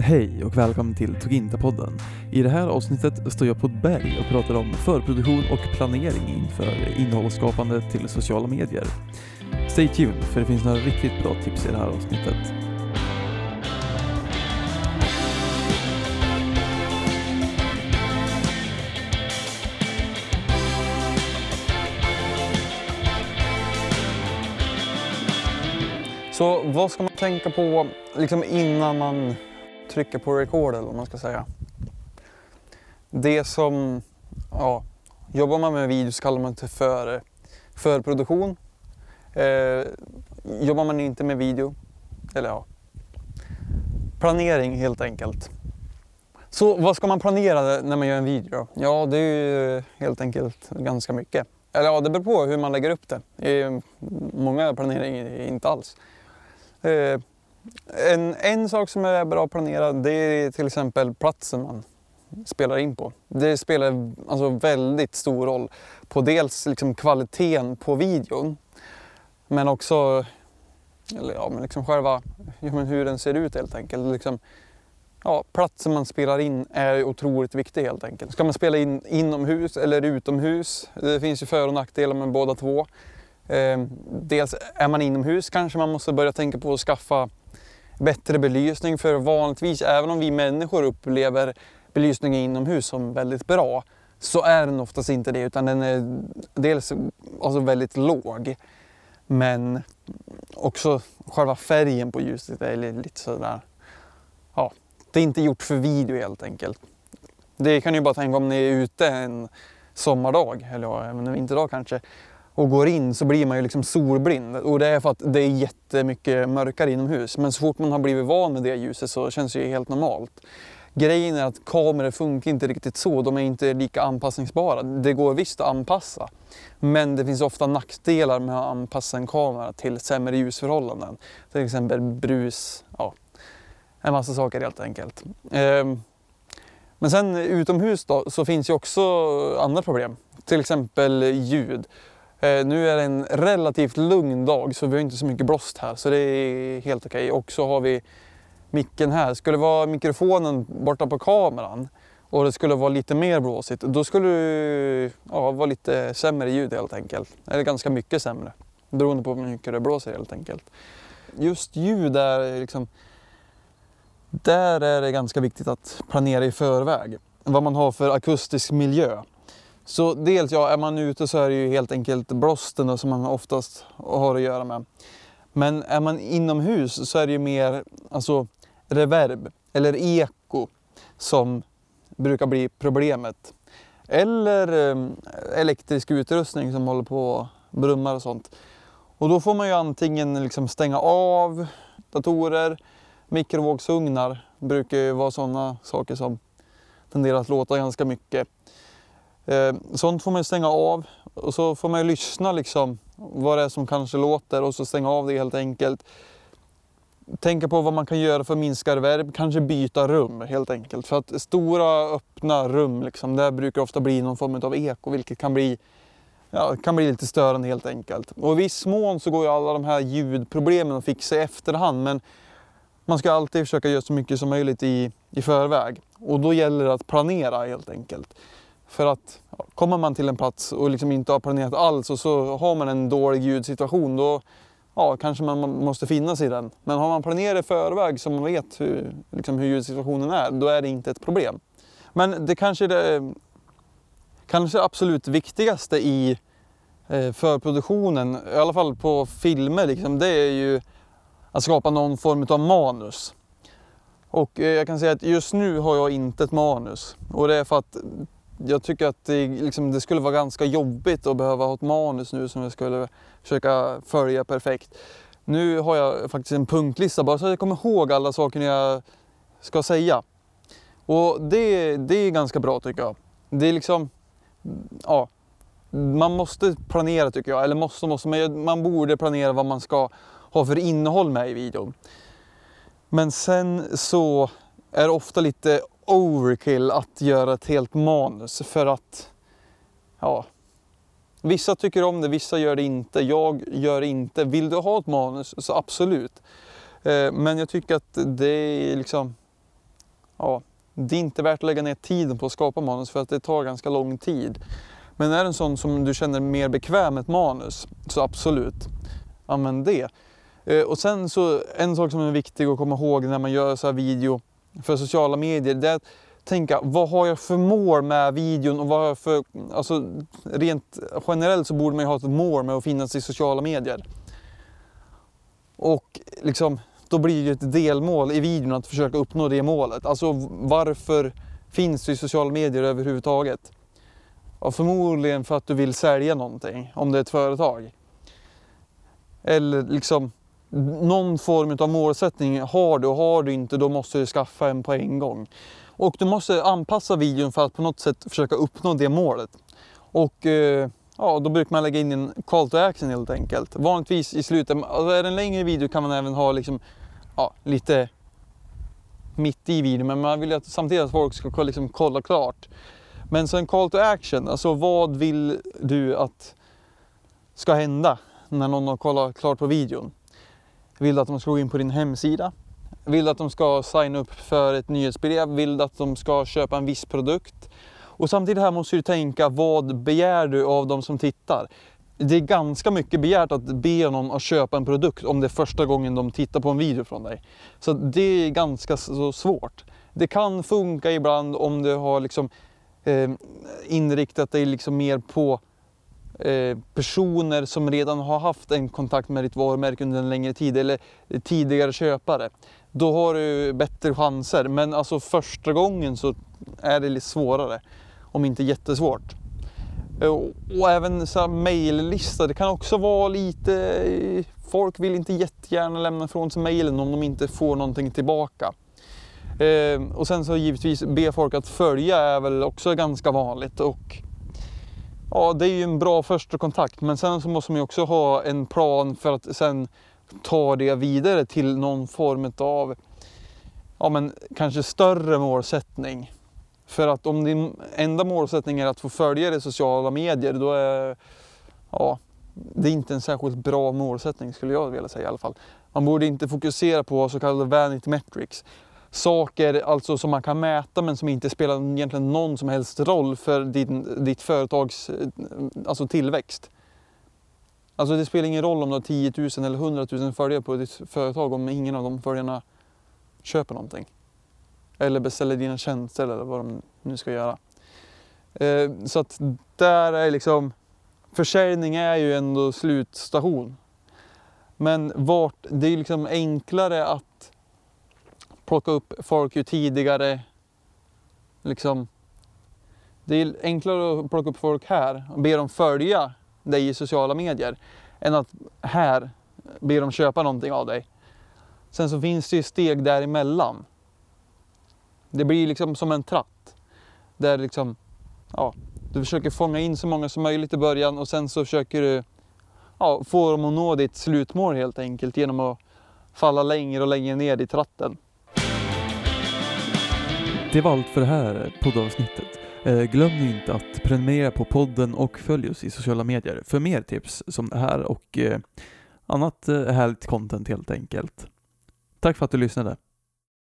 Hej och välkommen till Toginta-podden. I det här avsnittet står jag på ett berg och pratar om förproduktion och planering inför innehållsskapande till sociala medier. Stay tuned för det finns några riktigt bra tips i det här avsnittet. Så vad ska man tänka på liksom innan man trycker på record eller vad man ska säga? Det som, ja, jobbar man med video så kallar man det för förproduktion. Eh, jobbar man inte med video, eller ja, planering helt enkelt. Så vad ska man planera när man gör en video? Ja, det är ju helt enkelt ganska mycket. Eller ja, det beror på hur man lägger upp det. Många planeringar inte alls. Eh, en, en sak som är bra planerad det är till exempel platsen man spelar in på. Det spelar alltså väldigt stor roll på dels liksom kvaliteten på videon men också eller ja, men liksom själva ja, men hur den ser ut helt enkelt. Liksom, ja, platsen man spelar in är otroligt viktig helt enkelt. Ska man spela in inomhus eller utomhus? Det finns ju för och nackdelar med båda två. Eh, dels är man inomhus kanske man måste börja tänka på att skaffa bättre belysning för vanligtvis, även om vi människor upplever belysningen inomhus som väldigt bra, så är den oftast inte det utan den är dels alltså väldigt låg. Men också själva färgen på ljuset är lite sådär, ja, det är inte gjort för video helt enkelt. Det kan ni ju bara tänka om ni är ute en sommardag, eller ja, en vinterdag kanske, och går in så blir man ju liksom solblind. Och det är för att det är jättemycket mörkare inomhus. Men så fort man har blivit van med det ljuset så känns det ju helt normalt. Grejen är att kameror funkar inte riktigt så. De är inte lika anpassningsbara. Det går visst att anpassa. Men det finns ofta nackdelar med att anpassa en kamera till sämre ljusförhållanden. Till exempel brus, ja, en massa saker helt enkelt. Ehm, men sen utomhus då, så finns ju också andra problem. Till exempel ljud. Eh, nu är det en relativt lugn dag så vi har inte så mycket blåst här så det är helt okej. Och så har vi micken här. Skulle det vara mikrofonen borta på kameran och det skulle vara lite mer blåsigt då skulle det ja, vara lite sämre ljud helt enkelt. Eller ganska mycket sämre beroende på hur mycket det blåser helt enkelt. Just ljud är liksom där är det ganska viktigt att planera i förväg vad man har för akustisk miljö. Så dels ja, är man ute så är det ju helt enkelt blåsten som man oftast har att göra med. Men är man inomhus så är det ju mer alltså, reverb eller eko som brukar bli problemet. Eller eh, elektrisk utrustning som håller på och brummar och sånt. Och då får man ju antingen liksom stänga av datorer, mikrovågsugnar brukar ju vara sådana saker som tenderar att låta ganska mycket. Eh, sånt får man stänga av och så får man lyssna liksom vad det är som kanske låter och så stänga av det helt enkelt. Tänka på vad man kan göra för att minska reverb, kanske byta rum helt enkelt. För att stora öppna rum, liksom, där brukar ofta bli någon form av eko vilket kan bli, ja, kan bli lite störande helt enkelt. Och i viss mån så går ju alla de här ljudproblemen att fixa i efterhand men man ska alltid försöka göra så mycket som möjligt i, i förväg. Och då gäller det att planera helt enkelt. För att ja, kommer man till en plats och liksom inte har planerat alls och så har man en dålig ljudsituation då ja, kanske man måste finna sig i den. Men har man planerat i förväg så man vet hur, liksom hur ljudsituationen är, då är det inte ett problem. Men det kanske är det kanske absolut viktigaste i eh, förproduktionen, i alla fall på filmer, liksom, det är ju att skapa någon form av manus. Och eh, jag kan säga att just nu har jag inte ett manus. Och det är för att jag tycker att det, liksom, det, skulle vara ganska jobbigt att behöva ha ett manus nu som jag skulle försöka följa perfekt. Nu har jag faktiskt en punktlista bara så att jag kommer ihåg alla saker jag ska säga. Och det, det är ganska bra tycker jag. Det är liksom, ja, man måste planera tycker jag. Eller måste, måste, men man borde planera vad man ska ha för innehåll med i videon. Men sen så är det ofta lite overkill att göra ett helt manus för att ja, vissa tycker om det, vissa gör det inte. Jag gör det inte. Vill du ha ett manus så absolut. Eh, men jag tycker att det är liksom ja, det är inte värt att lägga ner tiden på att skapa manus för att det tar ganska lång tid. Men är det en sån som du känner mer bekväm med ett manus, så absolut, använd det. Eh, och sen så, en sak som är viktig att komma ihåg när man gör så här video för sociala medier, det är att tänka vad har jag för mål med videon och vad har jag för, alltså rent generellt så borde man ju ha ett mål med att finnas i sociala medier. Och liksom, då blir det ett delmål i videon att försöka uppnå det målet. Alltså varför finns du i sociala medier överhuvudtaget? Ja, förmodligen för att du vill sälja någonting, om det är ett företag. Eller liksom någon form av målsättning har du och har du inte då måste du skaffa en på en gång. Och du måste anpassa videon för att på något sätt försöka uppnå det målet. Och eh, ja, då brukar man lägga in en call to action helt enkelt. Vanligtvis i slutet, alltså är det en längre video kan man även ha liksom, ja, lite mitt i videon men man vill ju samtidigt att folk ska liksom kolla klart. Men så en call to action, alltså vad vill du att ska hända när någon har kollat klart på videon? Vill du att de ska gå in på din hemsida? Vill du att de ska signa upp för ett nyhetsbrev? Vill du att de ska köpa en viss produkt? Och samtidigt här måste du tänka, vad begär du av de som tittar? Det är ganska mycket begärt att be någon att köpa en produkt om det är första gången de tittar på en video från dig. Så det är ganska så svårt. Det kan funka ibland om du har liksom, eh, inriktat dig liksom mer på eh, Eh, personer som redan har haft en kontakt med ditt varumärke under en längre tid eller tidigare köpare. Då har du bättre chanser. Men alltså första gången så är det lite svårare om inte jättesvårt. Eh, och även så maillista, det kan också vara lite... Folk vill inte jättegärna lämna ifrån sig mailen om de inte får någonting tillbaka. Eh, och sen så givetvis be folk att följa är väl också ganska vanligt. Och ja, det är ju en bra första kontakt men sen så måste man ju också ha en plan för att sen ta det vidare till någon form av ja, men kanske större målsättning. För att om din enda målsättning är att få följa i sociala medier, då är ja, det är inte en särskilt bra målsättning skulle jag vilja säga i alla fall. Man borde inte fokusera på så kallade vanity metrics. Saker alltså som man kan mäta men som inte spelar egentligen någon som helst roll för din, ditt företags eh, alltså tillväxt. Alltså det spelar ingen roll om du har 10 000 eller 100 000 följare på ditt företag om ingen av de följarna köper någonting. Eller beställer dina tjänster eller vad de nu ska göra. Eh, så att där är liksom, försäljning är ju ändå slutstation. Men vart, det är liksom enklare att plocka upp folk ju tidigare. Liksom, det är enklare att plocka upp folk här och be dem följa dig i sociala medier än att här be dem köpa någonting av dig. Sen så finns det ju steg däremellan. Det blir liksom som en tratt. Där liksom, ja, du försöker fånga in så många som möjligt i början och sen så försöker du ja, få dem att nå ditt slutmål helt enkelt genom att falla längre och längre ner i tratten. Det var allt för det här poddavsnittet. Eh, glöm nu inte att prenumerera på podden och följ oss i sociala medier för mer tips som det här och eh, annat eh, härligt content helt enkelt. Tack för att du lyssnade.